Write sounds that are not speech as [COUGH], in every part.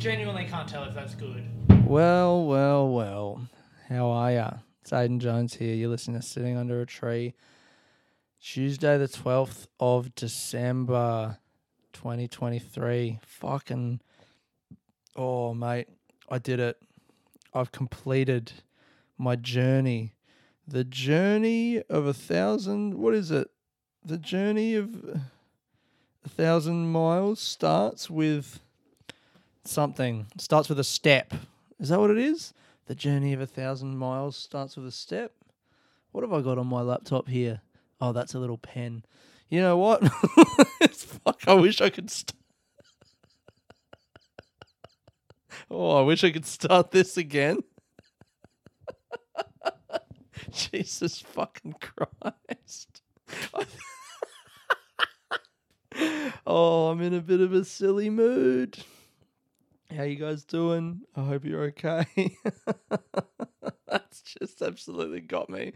genuinely can't tell if that's good. Well, well, well. How are ya? It's Aiden Jones here. You're listening to Sitting Under a Tree. Tuesday, the 12th of December, 2023. Fucking. Oh, mate. I did it. I've completed my journey. The journey of a thousand. What is it? The journey of a thousand miles starts with something. Starts with a step. Is that what it is? The journey of a thousand miles starts with a step. What have I got on my laptop here? Oh, that's a little pen. You know what? [LAUGHS] fuck. I wish I could. St- oh, I wish I could start this again. [LAUGHS] Jesus fucking Christ. [LAUGHS] oh, I'm in a bit of a silly mood. How you guys doing? I hope you're okay. [LAUGHS] That's just absolutely got me.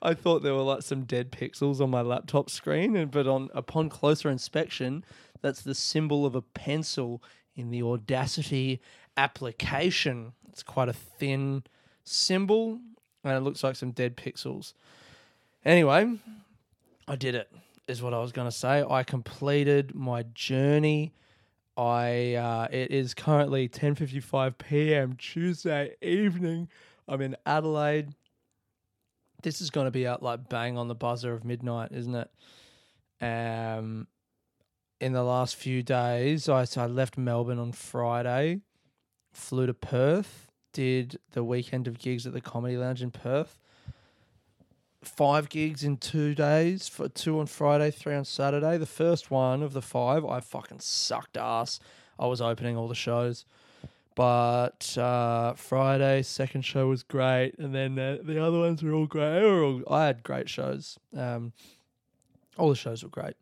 I thought there were like some dead pixels on my laptop screen, and but on upon closer inspection, that's the symbol of a pencil in the Audacity application. It's quite a thin symbol, and it looks like some dead pixels. Anyway, I did it. Is what I was going to say. I completed my journey I uh, it is currently 10:55 p.m. Tuesday evening. I'm in Adelaide. This is going to be out like bang on the buzzer of midnight, isn't it? Um, in the last few days, I so I left Melbourne on Friday, flew to Perth, did the weekend of gigs at the Comedy Lounge in Perth. Five gigs in two days, for two on Friday, three on Saturday. The first one of the five, I fucking sucked ass. I was opening all the shows, but uh, Friday second show was great, and then the other ones were all great. Were all, I had great shows. Um, all the shows were great.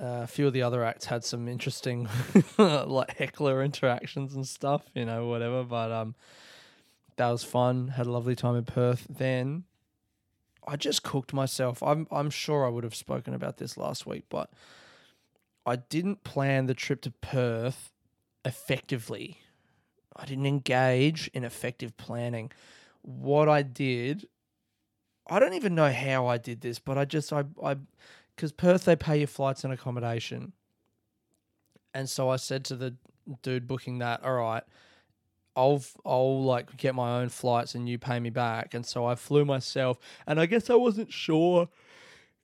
Uh, a few of the other acts had some interesting, [LAUGHS] like heckler interactions and stuff, you know, whatever. But um, that was fun. Had a lovely time in Perth. Then I just cooked myself. I'm I'm sure I would have spoken about this last week, but I didn't plan the trip to Perth effectively. I didn't engage in effective planning. What I did, I don't even know how I did this, but I just I I because Perth they pay your flights and accommodation, and so I said to the dude booking that, all right, I'll I'll like get my own flights and you pay me back. And so I flew myself, and I guess I wasn't sure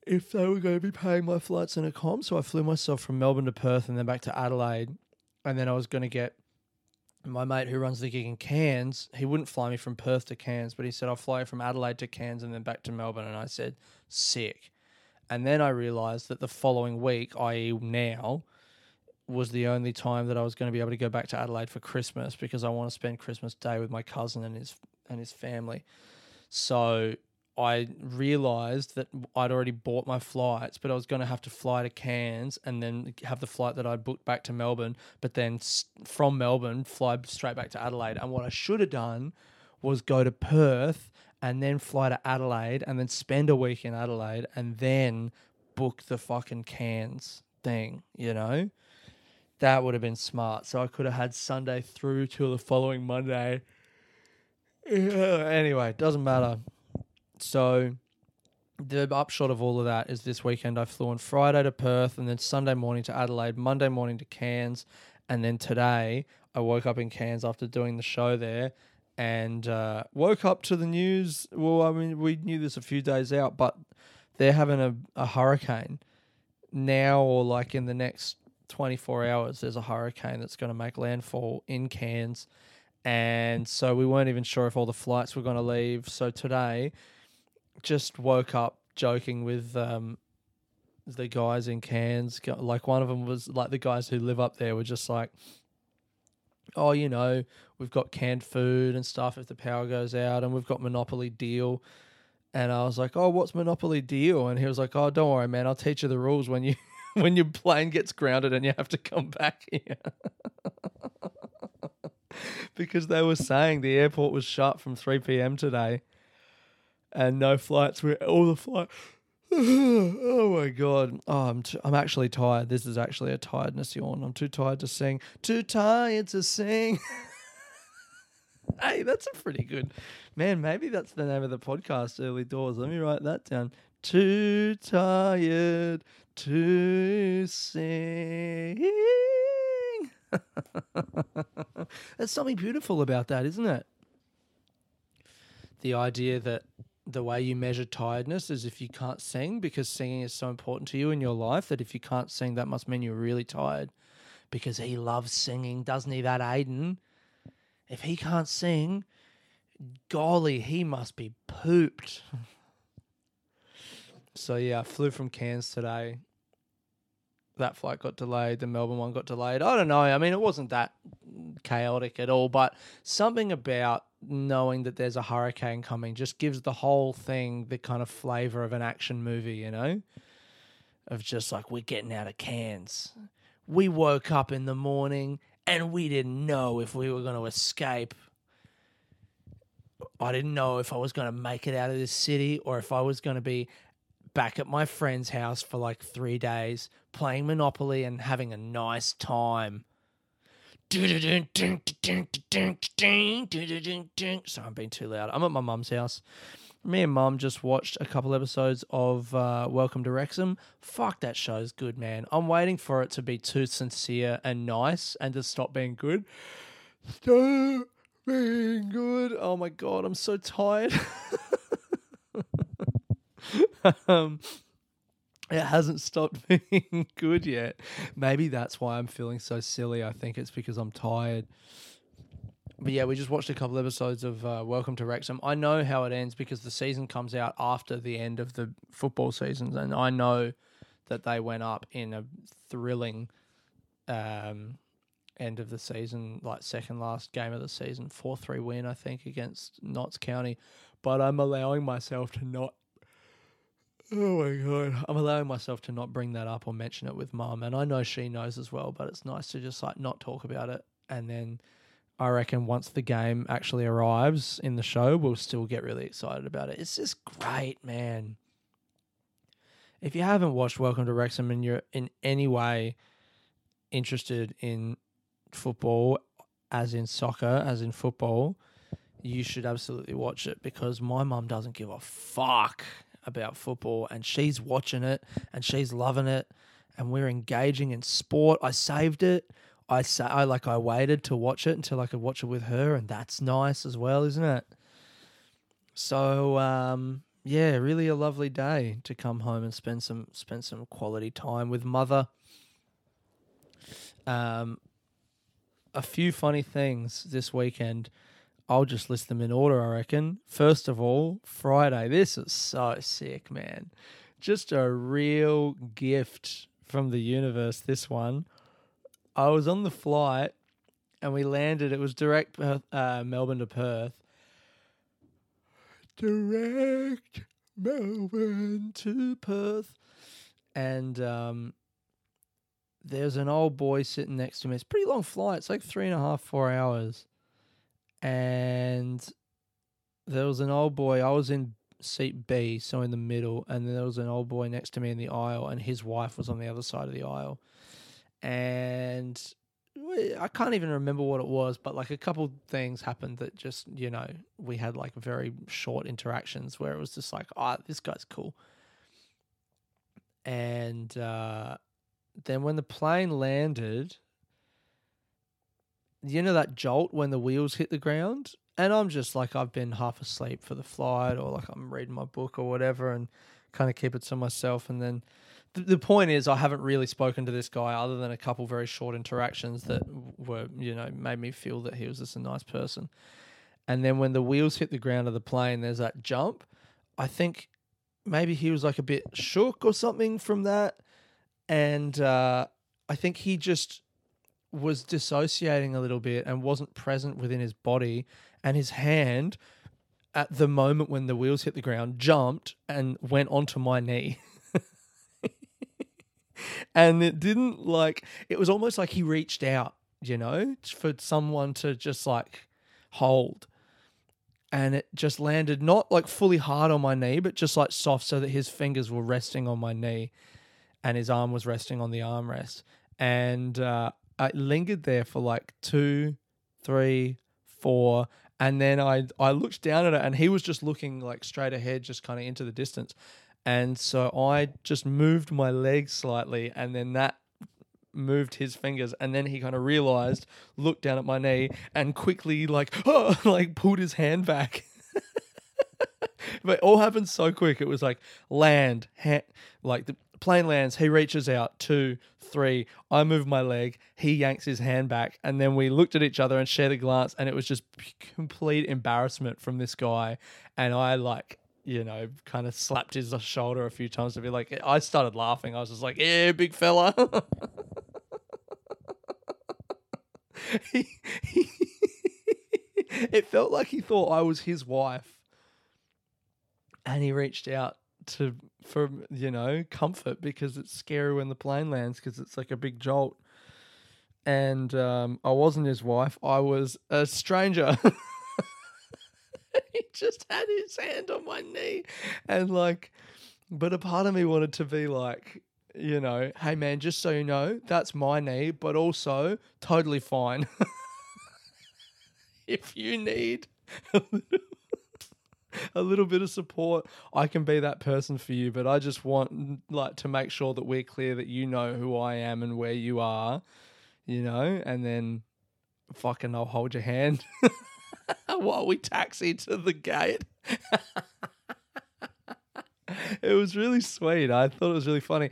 if they were going to be paying my flights and a com. So I flew myself from Melbourne to Perth and then back to Adelaide, and then I was going to get my mate who runs the gig in Cairns. He wouldn't fly me from Perth to Cairns, but he said I'll fly you from Adelaide to Cairns and then back to Melbourne. And I said sick. And then I realized that the following week, i.e., now, was the only time that I was going to be able to go back to Adelaide for Christmas because I want to spend Christmas Day with my cousin and his and his family. So I realized that I'd already bought my flights, but I was going to have to fly to Cairns and then have the flight that I'd booked back to Melbourne, but then from Melbourne fly straight back to Adelaide. And what I should have done was go to Perth and then fly to Adelaide and then spend a week in Adelaide and then book the fucking Cairns thing, you know? That would have been smart. So I could have had Sunday through till the following Monday. [SIGHS] Anyway, doesn't matter. So the upshot of all of that is this weekend I flew on Friday to Perth and then Sunday morning to Adelaide, Monday morning to Cairns, and then today I woke up in Cairns after doing the show there and uh, woke up to the news. Well, I mean, we knew this a few days out, but they're having a, a hurricane now or like in the next 24 hours, there's a hurricane that's going to make landfall in Cairns. And so we weren't even sure if all the flights were going to leave. So today, just woke up joking with um, the guys in Cairns. Like one of them was like the guys who live up there were just like, oh, you know, we've got canned food and stuff if the power goes out, and we've got Monopoly Deal. And I was like, oh, what's Monopoly Deal? And he was like, oh, don't worry, man, I'll teach you the rules when you [LAUGHS] when your plane gets grounded and you have to come back here. [LAUGHS] because they were saying the airport was shut from 3 p.m. today and no flights were all the flight [SIGHS] oh my god! Oh, I'm t- I'm actually tired. This is actually a tiredness yawn. I'm too tired to sing. Too tired to sing. [LAUGHS] hey, that's a pretty good man. Maybe that's the name of the podcast. Early doors. Let me write that down. Too tired to sing. [LAUGHS] There's something beautiful about that, isn't it? The idea that the way you measure tiredness is if you can't sing because singing is so important to you in your life that if you can't sing that must mean you're really tired because he loves singing doesn't he that aiden if he can't sing golly he must be pooped [LAUGHS] so yeah i flew from cairns today that flight got delayed the melbourne one got delayed i don't know i mean it wasn't that chaotic at all but something about knowing that there's a hurricane coming just gives the whole thing the kind of flavor of an action movie, you know? Of just like, we're getting out of Cairns. We woke up in the morning and we didn't know if we were going to escape. I didn't know if I was going to make it out of this city or if I was going to be back at my friend's house for like three days playing Monopoly and having a nice time. Sorry, I'm being too loud. I'm at my mum's house. Me and mum just watched a couple episodes of uh, Welcome to Wrexham. Fuck, that show's good, man. I'm waiting for it to be too sincere and nice and to stop being good. Stop being good. Oh my god, I'm so tired. [LAUGHS] [LAUGHS] um, it hasn't stopped [LAUGHS] being good yet. Maybe that's why I'm feeling so silly. I think it's because I'm tired. But yeah, we just watched a couple episodes of uh, Welcome to Wrexham. I know how it ends because the season comes out after the end of the football seasons, and I know that they went up in a thrilling um, end of the season, like second last game of the season, four three win, I think, against Notts County. But I'm allowing myself to not Oh my god. I'm allowing myself to not bring that up or mention it with mum and I know she knows as well, but it's nice to just like not talk about it and then I reckon once the game actually arrives in the show, we'll still get really excited about it. It's just great, man. If you haven't watched Welcome to Wrexham and you're in any way interested in football, as in soccer, as in football, you should absolutely watch it because my mum doesn't give a fuck about football and she's watching it and she's loving it and we're engaging in sport. I saved it. I say I like I waited to watch it until I could watch it with her and that's nice as well, isn't it? So um yeah, really a lovely day to come home and spend some spend some quality time with mother. Um a few funny things this weekend. I'll just list them in order, I reckon. First of all, Friday. This is so sick, man. Just a real gift from the universe, this one. I was on the flight and we landed. It was direct uh, Melbourne to Perth. Direct Melbourne to Perth. And um, there's an old boy sitting next to me. It's pretty long flight. It's like three and a half, four hours and there was an old boy. I was in seat B, so in the middle, and there was an old boy next to me in the aisle, and his wife was on the other side of the aisle. And I can't even remember what it was, but like a couple things happened that just, you know, we had like very short interactions where it was just like, oh, this guy's cool. And uh, then when the plane landed, you know that jolt when the wheels hit the ground? And I'm just like, I've been half asleep for the flight, or like I'm reading my book or whatever, and kind of keep it to myself. And then th- the point is, I haven't really spoken to this guy other than a couple very short interactions that were, you know, made me feel that he was just a nice person. And then when the wheels hit the ground of the plane, there's that jump. I think maybe he was like a bit shook or something from that. And uh, I think he just was dissociating a little bit and wasn't present within his body, and his hand at the moment when the wheels hit the ground jumped and went onto my knee. [LAUGHS] and it didn't like it was almost like he reached out, you know, for someone to just like hold. and it just landed not like fully hard on my knee, but just like soft so that his fingers were resting on my knee and his arm was resting on the armrest. And uh, I lingered there for like two, three, four. And then I, I looked down at it and he was just looking like straight ahead, just kind of into the distance. And so I just moved my leg slightly and then that moved his fingers and then he kind of realized looked down at my knee and quickly like oh, [LAUGHS] like pulled his hand back [LAUGHS] but it all happened so quick it was like land like the plane lands he reaches out two three i move my leg he yanks his hand back and then we looked at each other and shared a glance and it was just complete embarrassment from this guy and i like you know, kind of slapped his shoulder a few times to be like, I started laughing. I was just like, yeah, big fella. [LAUGHS] he, he, it felt like he thought I was his wife. And he reached out to, for, you know, comfort because it's scary when the plane lands because it's like a big jolt. And um, I wasn't his wife, I was a stranger. [LAUGHS] he just had his hand on my knee and like but a part of me wanted to be like you know hey man just so you know that's my knee but also totally fine [LAUGHS] if you need [LAUGHS] a little, [LAUGHS] a little bit of support i can be that person for you but i just want like to make sure that we're clear that you know who i am and where you are you know and then fucking i'll hold your hand [LAUGHS] while we taxi to the gate. [LAUGHS] it was really sweet. I thought it was really funny.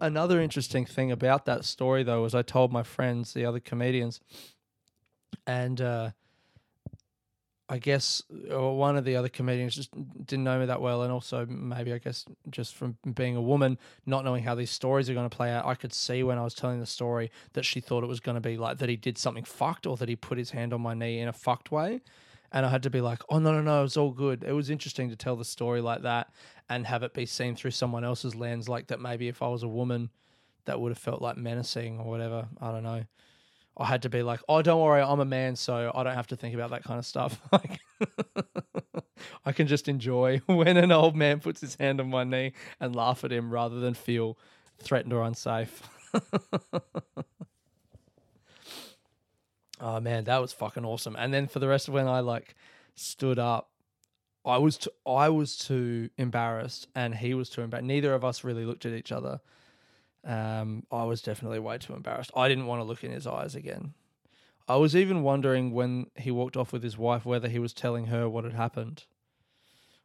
Another interesting thing about that story, though, was I told my friends, the other comedians, and uh, I guess uh, one of the other comedians just didn't know me that well, and also maybe I guess just from being a woman, not knowing how these stories are going to play out, I could see when I was telling the story that she thought it was going to be like that he did something fucked or that he put his hand on my knee in a fucked way, and I had to be like, oh no no no, it was all good. It was interesting to tell the story like that and have it be seen through someone else's lens, like that. Maybe if I was a woman, that would have felt like menacing or whatever. I don't know. I had to be like, oh, don't worry, I'm a man, so I don't have to think about that kind of stuff. [LAUGHS] Like, I can just enjoy [LAUGHS] when an old man puts his hand on my knee and laugh at him rather than feel threatened or unsafe. [LAUGHS] oh man, that was fucking awesome. And then for the rest of when I like stood up, I was too, I was too embarrassed, and he was too embarrassed. Neither of us really looked at each other um, I was definitely way too embarrassed. I didn't want to look in his eyes again. I was even wondering when he walked off with his wife whether he was telling her what had happened.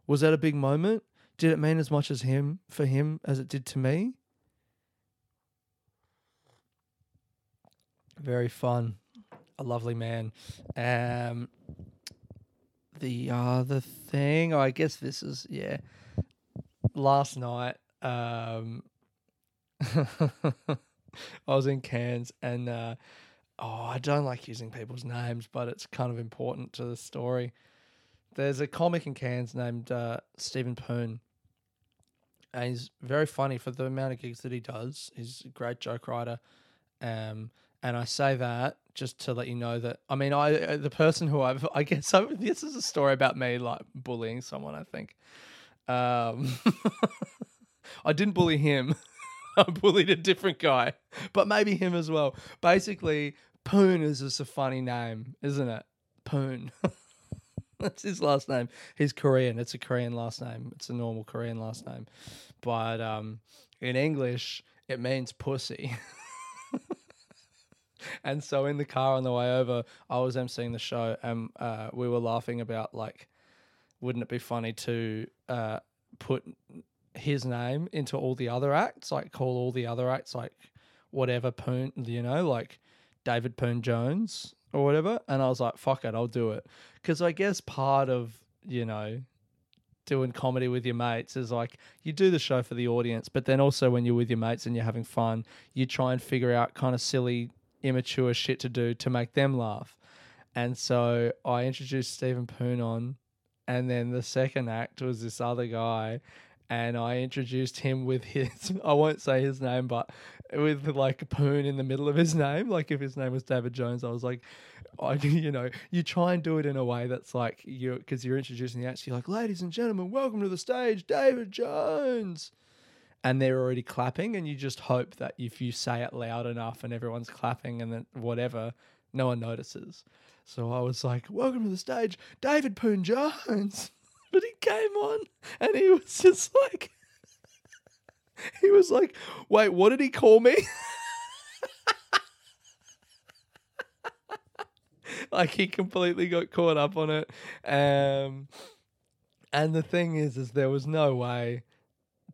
Was that a big moment? Did it mean as much as him for him as it did to me? Very fun. A lovely man. Um the other thing, I guess this is yeah. Last night, um [LAUGHS] I was in Cairns and uh, oh, I don't like using people's names, but it's kind of important to the story. There's a comic in Cairns named uh, Stephen Poon, and he's very funny for the amount of gigs that he does. He's a great joke writer, um, and I say that just to let you know that I mean, I uh, the person who I've I guess [LAUGHS] I, this is a story about me like bullying someone. I think. Um, [LAUGHS] I didn't bully him. [LAUGHS] Bullied a different guy, but maybe him as well. Basically, Poon is just a funny name, isn't it? Poon. [LAUGHS] That's his last name. He's Korean. It's a Korean last name. It's a normal Korean last name. But um, in English, it means pussy. [LAUGHS] and so in the car on the way over, I was emceeing the show and uh, we were laughing about like, wouldn't it be funny to uh, put his name into all the other acts, like call all the other acts like whatever Poon, you know, like David Poon Jones or whatever. And I was like, fuck it, I'll do it. Because I guess part of, you know, doing comedy with your mates is like you do the show for the audience, but then also when you're with your mates and you're having fun, you try and figure out kind of silly, immature shit to do to make them laugh. And so I introduced Stephen Poon on, and then the second act was this other guy and I introduced him with his [LAUGHS] I won't say his name, but with like Poon in the middle of his name. [LAUGHS] Like if his name was David Jones, I was like, I, [LAUGHS] you know, you try and do it in a way that's like you, because you're introducing the act. You're like, ladies and gentlemen, welcome to the stage, David Jones, and they're already clapping, and you just hope that if you say it loud enough and everyone's clapping and then whatever, no one notices. So I was like, welcome to the stage, David Poon Jones. But he came on, and he was just like, [LAUGHS] he was like, wait, what did he call me? [LAUGHS] like he completely got caught up on it. Um, and the thing is, is there was no way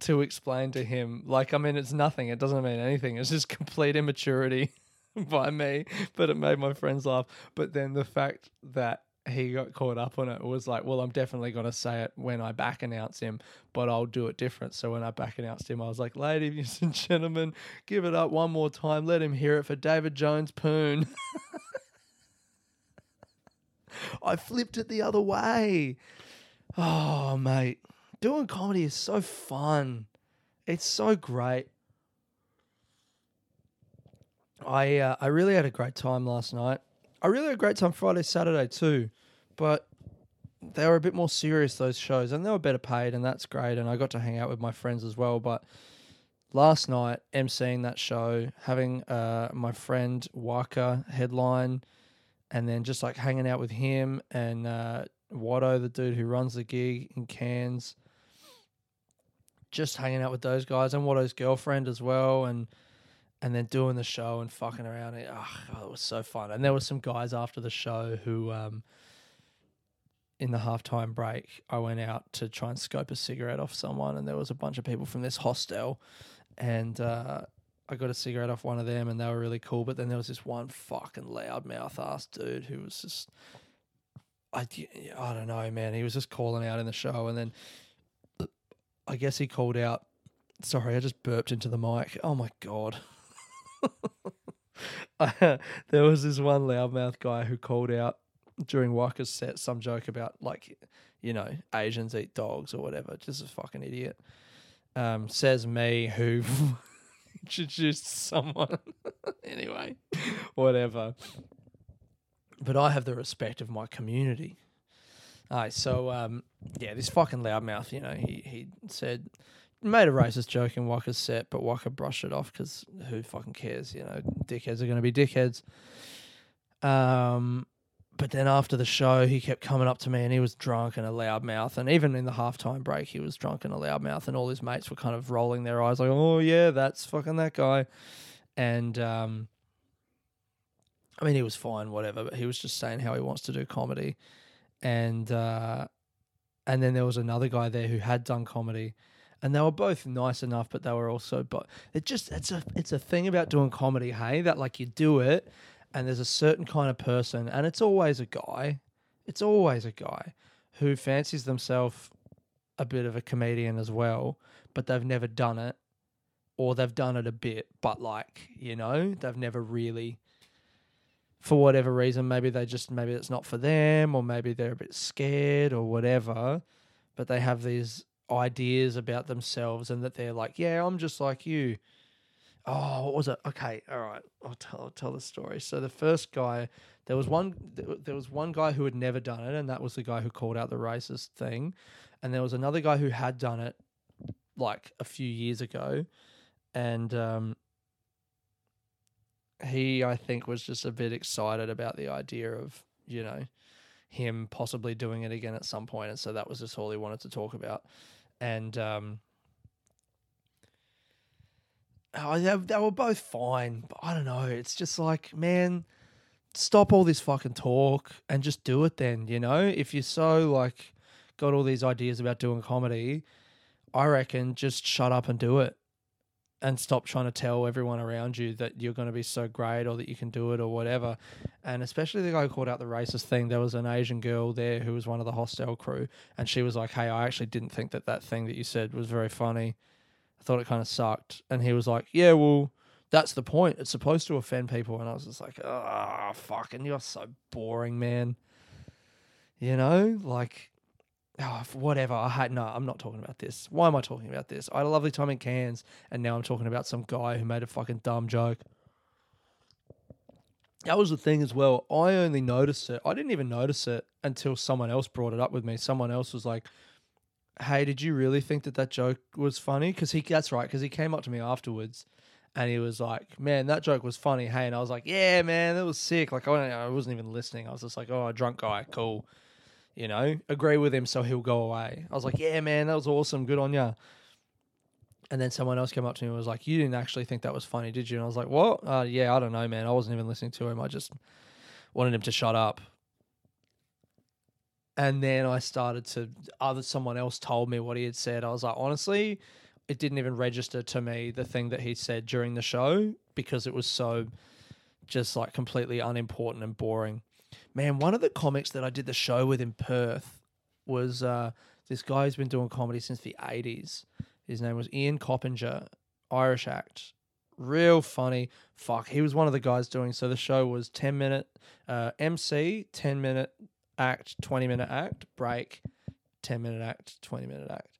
to explain to him. Like, I mean, it's nothing. It doesn't mean anything. It's just complete immaturity [LAUGHS] by me. But it made my friends laugh. But then the fact that he got caught up on it was like, well, I'm definitely going to say it when I back announce him, but I'll do it different. So when I back announced him, I was like, ladies and [LAUGHS] gentlemen, give it up one more time. Let him hear it for David Jones Poon. [LAUGHS] I flipped it the other way. Oh, mate. Doing comedy is so fun. It's so great. I uh, I really had a great time last night. I really had a great time Friday, Saturday too, but they were a bit more serious those shows, and they were better paid, and that's great. And I got to hang out with my friends as well. But last night, emceeing that show, having uh, my friend Waka headline, and then just like hanging out with him and uh, Watto, the dude who runs the gig in Cairns. Just hanging out with those guys and Watto's girlfriend as well, and and then doing the show and fucking around. It, oh, God, it was so fun. And there were some guys after the show who, um, in the halftime break, I went out to try and scope a cigarette off someone, and there was a bunch of people from this hostel, and uh, I got a cigarette off one of them, and they were really cool. But then there was this one fucking loudmouth ass dude who was just, I, I don't know, man. He was just calling out in the show, and then I guess he called out. Sorry, I just burped into the mic. Oh my god. [LAUGHS] there was this one loudmouth guy who called out during Waka's set some joke about like, you know, Asians eat dogs or whatever. Just a fucking idiot. Um, says me who [LAUGHS] introduced someone. [LAUGHS] anyway, whatever. But I have the respect of my community. Alright, so um, yeah, this fucking loudmouth, you know, he he said made a racist joke in Waka's set, but Waka brushed it off because who fucking cares? You know, dickheads are going to be dickheads. Um, but then after the show, he kept coming up to me and he was drunk and a loudmouth. And even in the halftime break, he was drunk and a loudmouth. And all his mates were kind of rolling their eyes like, oh, yeah, that's fucking that guy. And, um, I mean, he was fine, whatever, but he was just saying how he wants to do comedy. And, uh, and then there was another guy there who had done comedy and they were both nice enough, but they were also but it just it's a it's a thing about doing comedy, hey, that like you do it and there's a certain kind of person and it's always a guy. It's always a guy who fancies themselves a bit of a comedian as well, but they've never done it. Or they've done it a bit, but like, you know, they've never really for whatever reason, maybe they just maybe it's not for them, or maybe they're a bit scared or whatever. But they have these ideas about themselves and that they're like, yeah, I'm just like you. Oh, what was it? Okay, all right. I'll tell. I'll tell the story. So the first guy, there was one. There was one guy who had never done it, and that was the guy who called out the racist thing. And there was another guy who had done it, like a few years ago, and um, he, I think, was just a bit excited about the idea of you know him possibly doing it again at some point, and so that was just all he wanted to talk about and um, oh, they, they were both fine. But I don't know. It's just like, man, stop all this fucking talk and just do it. Then you know, if you're so like got all these ideas about doing comedy, I reckon just shut up and do it and stop trying to tell everyone around you that you're going to be so great or that you can do it or whatever. And especially the guy who called out the racist thing. There was an Asian girl there who was one of the hostel crew, and she was like, "Hey, I actually didn't think that that thing that you said was very funny. I thought it kind of sucked." And he was like, "Yeah, well." That's the point. It's supposed to offend people, and I was just like, "Ah, oh, fucking, you're so boring, man." You know, like oh, whatever. I had no. I'm not talking about this. Why am I talking about this? I had a lovely time in Cairns, and now I'm talking about some guy who made a fucking dumb joke. that was the thing as well. I only noticed it. I didn't even notice it until someone else brought it up with me. Someone else was like, "Hey, did you really think that that joke was funny?" Because he, that's right. Because he came up to me afterwards, and he was like, "Man, that joke was funny." Hey, and I was like, "Yeah, man, that was sick." Like I, I wasn't even listening. I was just like, "Oh, a drunk guy, cool." You know, agree with him so he'll go away. I was like, "Yeah, man, that was awesome. Good on ya." And then someone else came up to me and was like, "You didn't actually think that was funny, did you?" And I was like, "What? Uh, yeah, I don't know, man. I wasn't even listening to him. I just wanted him to shut up." And then I started to other someone else told me what he had said. I was like, honestly, it didn't even register to me the thing that he said during the show because it was so just like completely unimportant and boring. Man, one of the comics that I did the show with in Perth was uh, this guy who's been doing comedy since the 80s. His name was Ian Coppinger, Irish act. Real funny. Fuck, he was one of the guys doing. So the show was 10 minute uh, MC, 10 minute act, 20 minute act, break, 10 minute act, 20 minute act.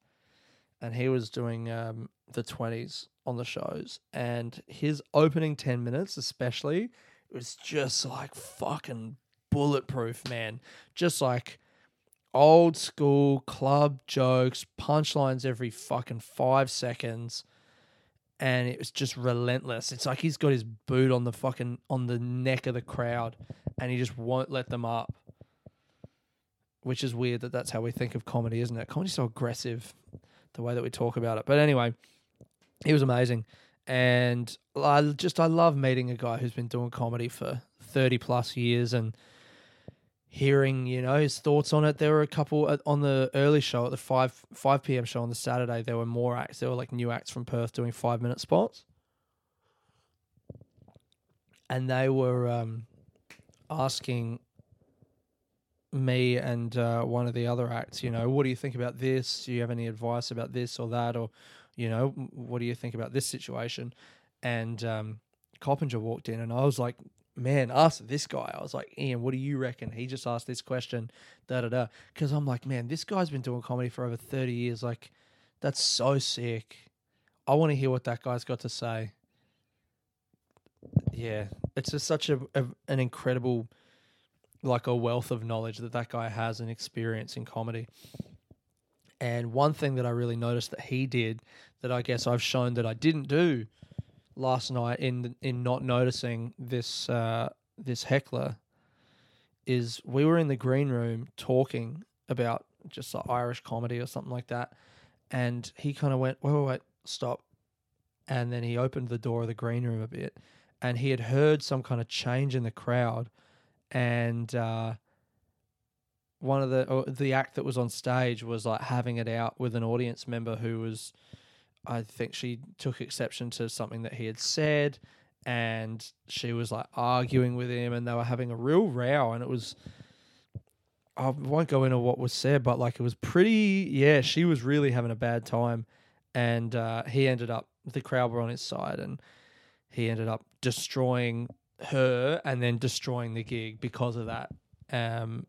And he was doing um, the 20s on the shows. And his opening 10 minutes, especially, was just like fucking bulletproof, man. Just like old school club jokes, punchlines every fucking five seconds. And it was just relentless. It's like he's got his boot on the fucking on the neck of the crowd, and he just won't let them up. Which is weird that that's how we think of comedy, isn't it? Comedy's so aggressive, the way that we talk about it. But anyway, he was amazing, and I just I love meeting a guy who's been doing comedy for thirty plus years and hearing you know his thoughts on it. There were a couple on the early show at the five five p.m. show on the Saturday. There were more acts. There were like new acts from Perth doing five minute spots, and they were um, asking me and uh, one of the other acts. You know, what do you think about this? Do you have any advice about this or that, or you know, what do you think about this situation? And um, Coppinger walked in, and I was like, man, ask this guy. I was like, Ian, what do you reckon? He just asked this question, da da da. Because I'm like, man, this guy's been doing comedy for over 30 years. Like, that's so sick. I want to hear what that guy's got to say. Yeah, it's just such a, a an incredible, like a wealth of knowledge that that guy has and experience in comedy. And one thing that I really noticed that he did that I guess I've shown that I didn't do last night in in not noticing this uh, this heckler is we were in the green room talking about just Irish comedy or something like that, and he kind of went, wait, wait, wait, stop, and then he opened the door of the green room a bit, and he had heard some kind of change in the crowd, and uh, one of the the act that was on stage was like having it out with an audience member who was I think she took exception to something that he had said, and she was like arguing with him, and they were having a real row, and it was. I won't go into what was said, but like it was pretty. Yeah, she was really having a bad time, and uh, he ended up. The crowd were on his side, and he ended up destroying her, and then destroying the gig because of that. Um,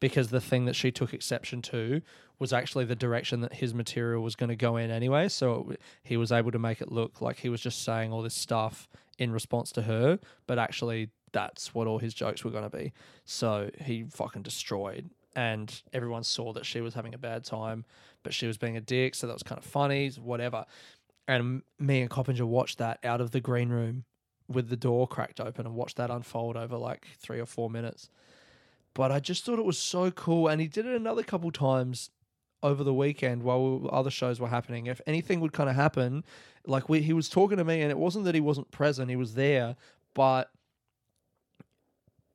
because the thing that she took exception to was actually the direction that his material was going to go in anyway. So it, he was able to make it look like he was just saying all this stuff in response to her, but actually that's what all his jokes were going to be. So he fucking destroyed. And everyone saw that she was having a bad time, but she was being a dick. So that was kind of funny, whatever. And me and Coppinger watched that out of the green room with the door cracked open and watched that unfold over like three or four minutes but I just thought it was so cool. And he did it another couple times over the weekend while we- other shows were happening. If anything would kind of happen, like we, he was talking to me, and it wasn't that he wasn't present; he was there. But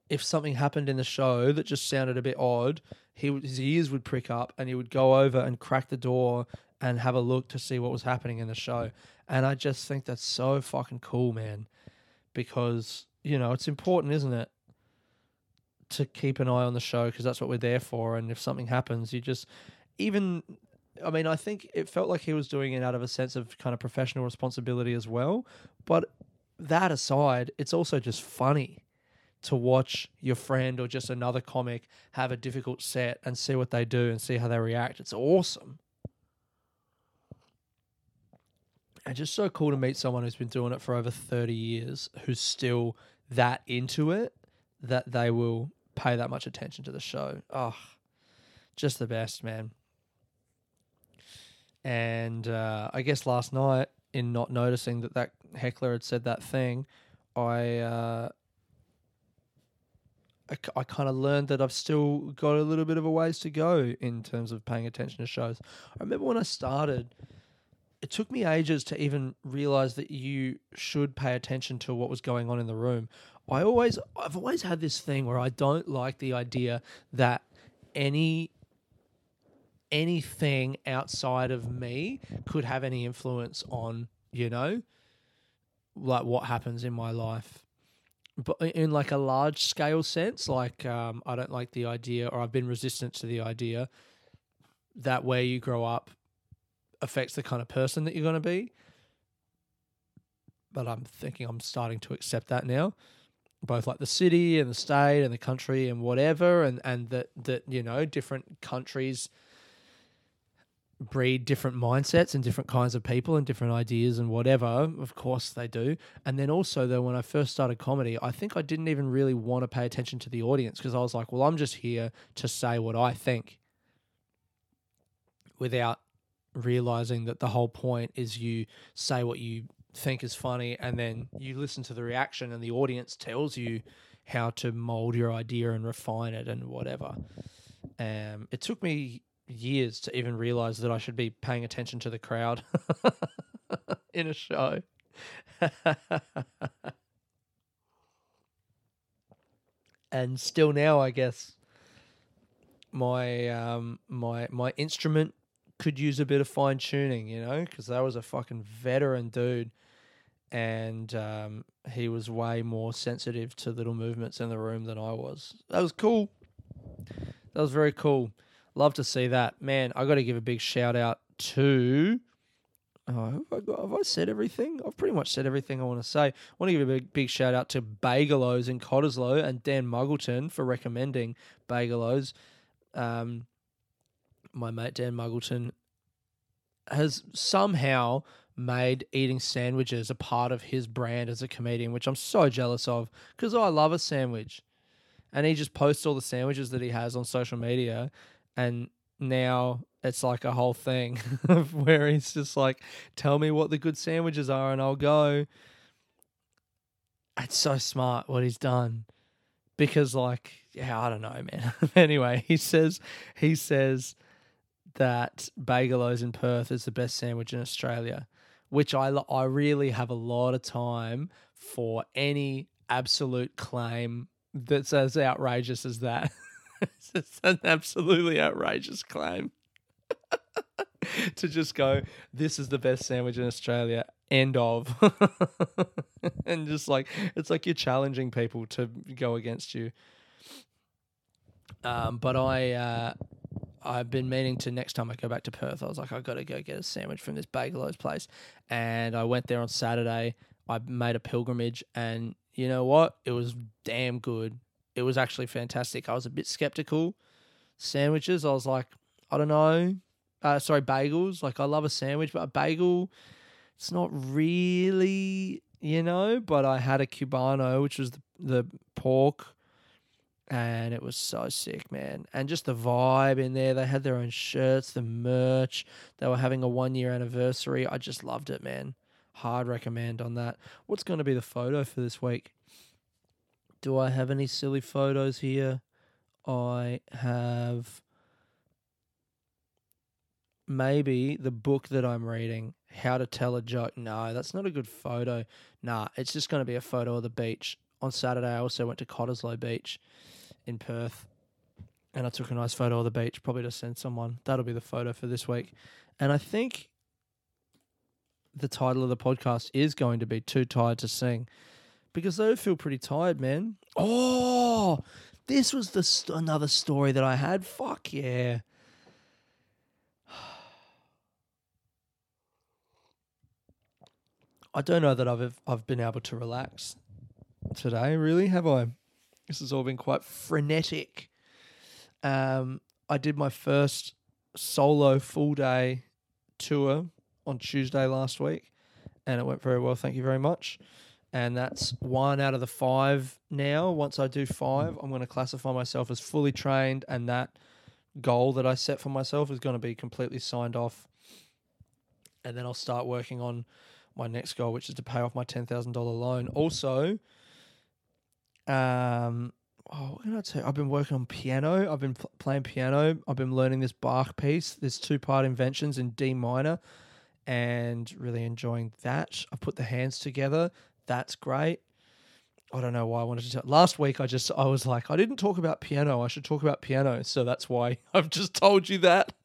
if something happened in the show that just sounded a bit odd, he his ears would prick up, and he would go over and crack the door and have a look to see what was happening in the show. And I just think that's so fucking cool, man, because you know it's important, isn't it? to keep an eye on the show because that's what we're there for. And if something happens, you just even. I mean, I think it felt like he was doing it out of a sense of kind of professional responsibility as well. But that aside, it's also just funny to watch your friend or just another comic have a difficult set and see what they do and see how they react. It's awesome. And just so cool to meet someone who's been doing it for over 30 years who's still that into it that they will pay that much attention to the show. Oh, just the best, man. And uh, I guess last night, in not noticing that that heckler had said that thing, I uh, I, I kind of learned that I've still got a little bit of a ways to go in terms of paying attention to shows. I remember when I started, it took me ages to even realize that you should pay attention to what was going on in the room. I always, I've always had this thing where I don't like the idea that any anything outside of me could have any influence on, you know, like what happens in my life. But in like a large scale sense, like um, I don't like the idea, or I've been resistant to the idea that where you grow up affects the kind of person that you're going to be. But I'm thinking I'm starting to accept that now, both like the city and the state and the country and whatever, and and that that you know different countries breed different mindsets and different kinds of people and different ideas and whatever. Of course they do. And then also though when I first started comedy, I think I didn't even really want to pay attention to the audience because I was like, well, I'm just here to say what I think without realizing that the whole point is you say what you think is funny and then you listen to the reaction and the audience tells you how to mold your idea and refine it and whatever. Um, it took me years to even realize that I should be paying attention to the crowd [LAUGHS] in a show. [LAUGHS] and still now, I guess my um my my instrument could use a bit of fine tuning, you know, because that was a fucking veteran dude, and um, he was way more sensitive to little movements in the room than I was. That was cool. That was very cool. Love to see that. Man, I got to give a big shout out to. Oh, have, I got, have I said everything? I've pretty much said everything I want to say. I want to give a big, big shout out to Bagelos in Cottesloe and Dan Muggleton for recommending Bagelos. Um, my mate Dan Muggleton has somehow made eating sandwiches a part of his brand as a comedian, which I'm so jealous of because I love a sandwich. And he just posts all the sandwiches that he has on social media and now it's like a whole thing [LAUGHS] where he's just like, "Tell me what the good sandwiches are, and I'll go." It's so smart what he's done, because like, yeah, I don't know, man. [LAUGHS] anyway, he says he says that Bagelos in Perth is the best sandwich in Australia, which I I really have a lot of time for any absolute claim that's as outrageous as that. [LAUGHS] [LAUGHS] it's an absolutely outrageous claim [LAUGHS] to just go, this is the best sandwich in Australia, end of. [LAUGHS] and just like, it's like you're challenging people to go against you. Um, but I, uh, I've been meaning to next time I go back to Perth. I was like, I got to go get a sandwich from this Bagelos place, and I went there on Saturday. I made a pilgrimage, and you know what? It was damn good it was actually fantastic. I was a bit skeptical. Sandwiches, I was like, I don't know. Uh, sorry, bagels. Like, I love a sandwich, but a bagel, it's not really, you know. But I had a cubano, which was the, the pork, and it was so sick, man. And just the vibe in there. They had their own shirts, the merch. They were having a one year anniversary. I just loved it, man. Hard recommend on that. What's going to be the photo for this week? Do I have any silly photos here? I have maybe the book that I'm reading, How to Tell a Joke. No, that's not a good photo. Nah, it's just going to be a photo of the beach. On Saturday, I also went to Cottesloe Beach in Perth and I took a nice photo of the beach, probably to send someone. That'll be the photo for this week. And I think the title of the podcast is going to be Too Tired to Sing because they feel pretty tired, man. Oh, this was the st- another story that I had. Fuck yeah. [SIGHS] I don't know that I've I've been able to relax today. Really, have I? This has all been quite frenetic. Um, I did my first solo full day tour on Tuesday last week, and it went very well. Thank you very much. And that's one out of the five now. Once I do five, I'm going to classify myself as fully trained, and that goal that I set for myself is going to be completely signed off. And then I'll start working on my next goal, which is to pay off my ten thousand dollar loan. Also, um, oh, what can I tell you? I've been working on piano. I've been pl- playing piano. I've been learning this Bach piece, this two part inventions in D minor, and really enjoying that. I put the hands together. That's great. I don't know why I wanted to tell. Last week, I just I was like, I didn't talk about piano. I should talk about piano. So that's why [LAUGHS] I've just told you that. [LAUGHS]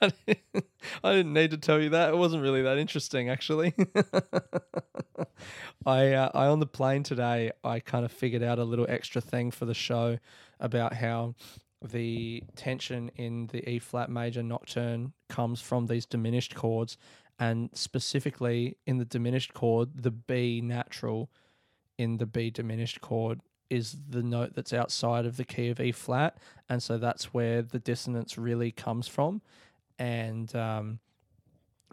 I didn't, I didn't need to tell you that. It wasn't really that interesting, actually. [LAUGHS] I uh, I on the plane today. I kind of figured out a little extra thing for the show about how the tension in the E flat major nocturne comes from these diminished chords, and specifically in the diminished chord, the B natural in the B diminished chord is the note that's outside of the key of E flat, and so that's where the dissonance really comes from. And um,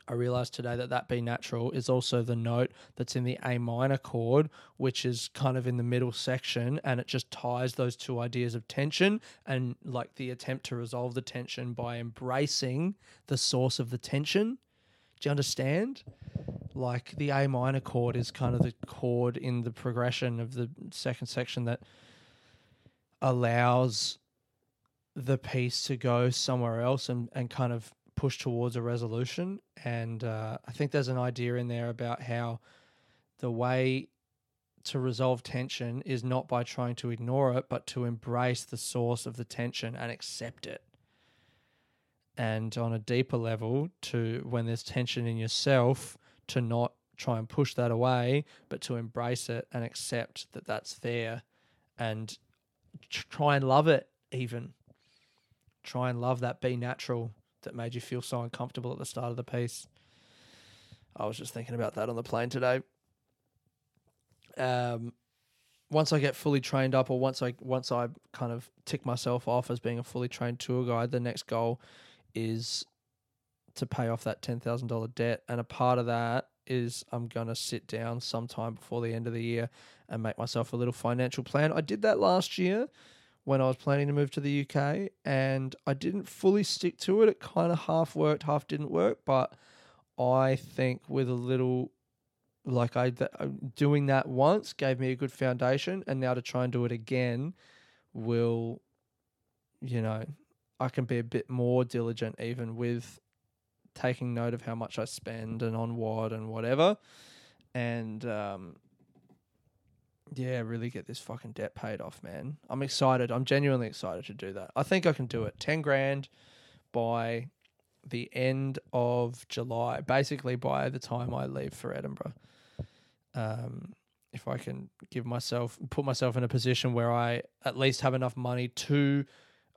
I realized today that that B natural is also the note that's in the A minor chord, which is kind of in the middle section, and it just ties those two ideas of tension and like the attempt to resolve the tension by embracing the source of the tension. Do you understand? Like the A minor chord is kind of the chord in the progression of the second section that allows the piece to go somewhere else and, and kind of push towards a resolution. And uh, I think there's an idea in there about how the way to resolve tension is not by trying to ignore it, but to embrace the source of the tension and accept it. And on a deeper level, to when there's tension in yourself, to not try and push that away, but to embrace it and accept that that's there and try and love it, even. Try and love that, B natural that made you feel so uncomfortable at the start of the piece. I was just thinking about that on the plane today. Um, once I get fully trained up, or once I once I kind of tick myself off as being a fully trained tour guide, the next goal is to pay off that ten thousand dollar debt, and a part of that is I'm gonna sit down sometime before the end of the year and make myself a little financial plan. I did that last year when I was planning to move to the UK, and I didn't fully stick to it. It kind of half worked, half didn't work, but I think with a little like I th- uh, doing that once gave me a good foundation, and now to try and do it again will, you know, I can be a bit more diligent even with taking note of how much I spend and on what and whatever, and um, yeah, really get this fucking debt paid off, man. I'm excited. I'm genuinely excited to do that. I think I can do it. Ten grand by the end of July, basically by the time I leave for Edinburgh. Um, if I can give myself, put myself in a position where I at least have enough money to,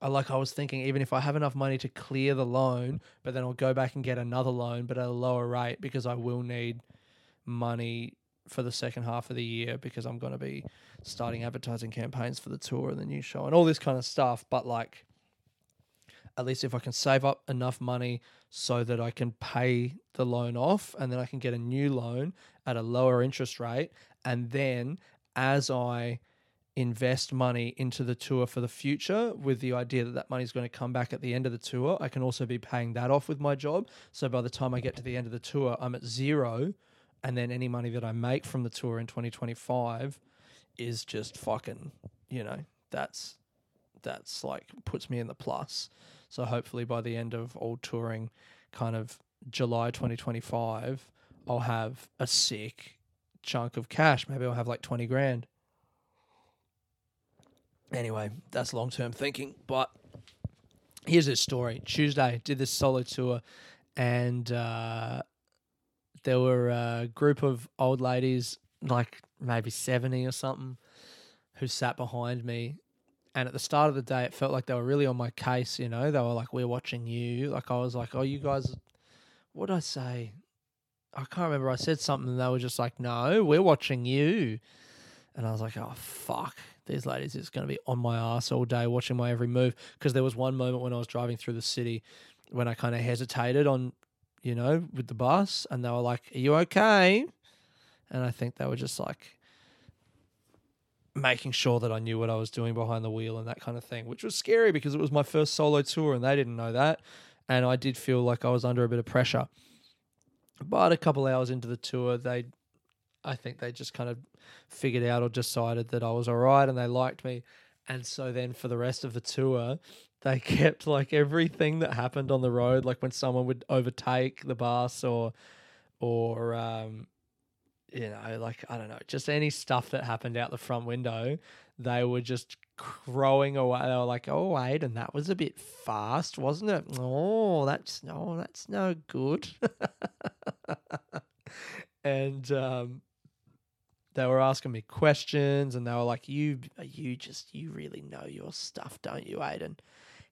like I was thinking, even if I have enough money to clear the loan, but then I'll go back and get another loan, but at a lower rate because I will need money for the second half of the year because I'm going to be starting advertising campaigns for the tour and the new show and all this kind of stuff. But like, at least if I can save up enough money so that I can pay the loan off and then I can get a new loan at a lower interest rate. And then as I invest money into the tour for the future with the idea that that money is going to come back at the end of the tour, I can also be paying that off with my job. So by the time I get to the end of the tour, I'm at zero and then any money that I make from the tour in 2025 is just fucking, you know, that's that's like puts me in the plus. So hopefully by the end of all touring, kind of July 2025, I'll have a sick chunk of cash. Maybe I'll have like 20 grand. Anyway, that's long term thinking. But here's this story. Tuesday, did this solo tour, and uh, there were a group of old ladies, like maybe 70 or something, who sat behind me. And at the start of the day, it felt like they were really on my case, you know? They were like, We're watching you. Like, I was like, Oh, you guys, what did I say? I can't remember. I said something, and they were just like, No, we're watching you. And I was like, Oh, fuck. These ladies is going to be on my ass all day watching my every move. Because there was one moment when I was driving through the city when I kind of hesitated on you know, with the bus, and they were like, "Are you okay?" And I think they were just like making sure that I knew what I was doing behind the wheel and that kind of thing, which was scary because it was my first solo tour and they didn't know that, and I did feel like I was under a bit of pressure. But a couple hours into the tour, they, I think they just kind of figured out or decided that I was all right and they liked me. And so then for the rest of the tour, they [LAUGHS] kept like everything that happened on the road, like when someone would overtake the bus or, or, um, you know, like I don't know, just any stuff that happened out the front window, they were just crowing away. They were like, "Oh, wait, and that was a bit fast, wasn't it? Oh, that's no, that's no good." [LAUGHS] and um, they were asking me questions, and they were like, "You, you just, you really know your stuff, don't you, Aiden?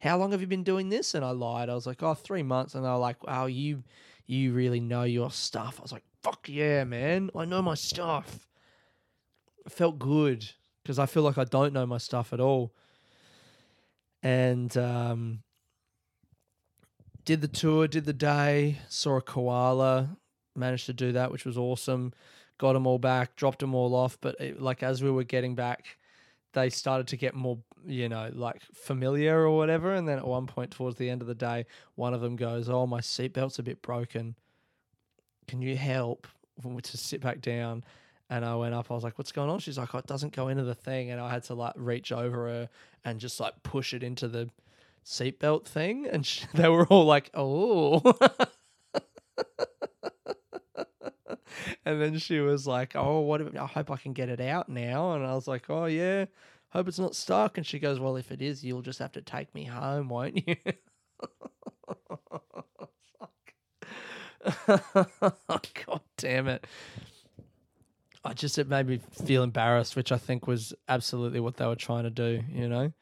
How long have you been doing this?" And I lied. I was like, "Oh, three months." And they were like, "Wow, you, you really know your stuff." I was like, "Fuck yeah, man! I know my stuff." It felt good because I feel like I don't know my stuff at all. And um, did the tour, did the day, saw a koala, managed to do that, which was awesome. Got them all back, dropped them all off. But it, like as we were getting back, they started to get more, you know, like familiar or whatever. And then at one point towards the end of the day, one of them goes, "Oh, my seatbelt's a bit broken. Can you help?" To sit back down, and I went up. I was like, "What's going on?" She's like, "Oh, it doesn't go into the thing," and I had to like reach over her and just like push it into the seatbelt thing, and she, [LAUGHS] they were all like, "Oh." [LAUGHS] and then she was like, "Oh, what? if- I hope I can get it out now." And I was like, "Oh yeah, hope it's not stuck." And she goes, "Well, if it is, you'll just have to take me home, won't you?" [LAUGHS] [LAUGHS] God damn it. I just it made me feel embarrassed, which I think was absolutely what they were trying to do, you know.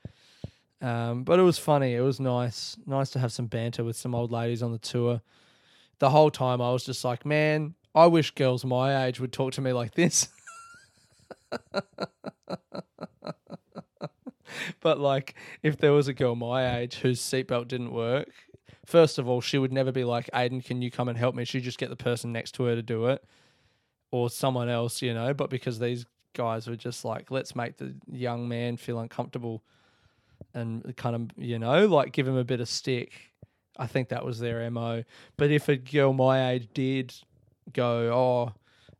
Um, but it was funny. It was nice, nice to have some banter with some old ladies on the tour. The whole time I was just like, man, I wish girls my age would talk to me like this. but like, if there was a girl my age whose seatbelt didn't work, first of all, she would never be like, Aiden, can you come and help me? She'd just get the person next to her to do it or someone else, you know. But because these guys were just like, let's make the young man feel uncomfortable and kind of, you know, like give him a bit of stick. I think that was their MO. But if a girl my age did go, oh,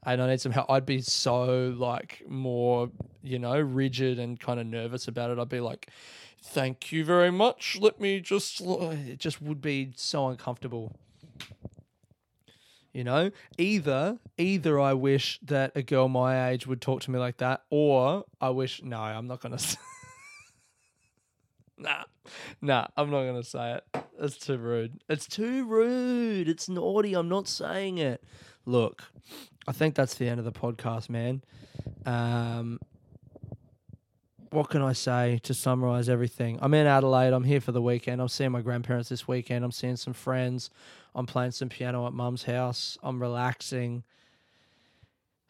and I need some help, I'd be so like more, you know, rigid and kind of nervous about it. I'd be like, thank you very much. Let me just, it just would be so uncomfortable. You know, either either I wish that a girl my age would talk to me like that, or I wish no, I'm not gonna. [LAUGHS] nah, nah, I'm not gonna say it. It's too rude. It's too rude. It's naughty. I'm not saying it. Look, I think that's the end of the podcast, man. Um, what can I say to summarize everything? I'm in Adelaide. I'm here for the weekend. I'm seeing my grandparents this weekend. I'm seeing some friends. I'm playing some piano at mum's house. I'm relaxing.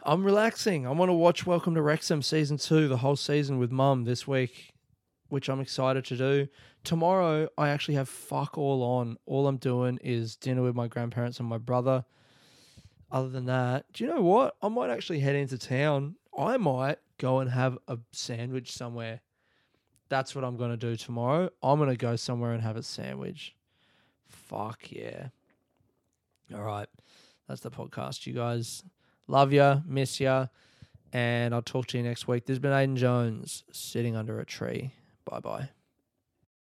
I'm relaxing. I want to watch Welcome to Wrexham season two, the whole season with mum this week, which I'm excited to do. Tomorrow, I actually have fuck all on. All I'm doing is dinner with my grandparents and my brother. Other than that, do you know what? I might actually head into town. I might go and have a sandwich somewhere. That's what I'm going to do tomorrow. I'm going to go somewhere and have a sandwich. Fuck yeah. All right. That's the podcast, you guys. Love ya, miss ya, and I'll talk to you next week. There's been Aiden Jones sitting under a tree. Bye bye.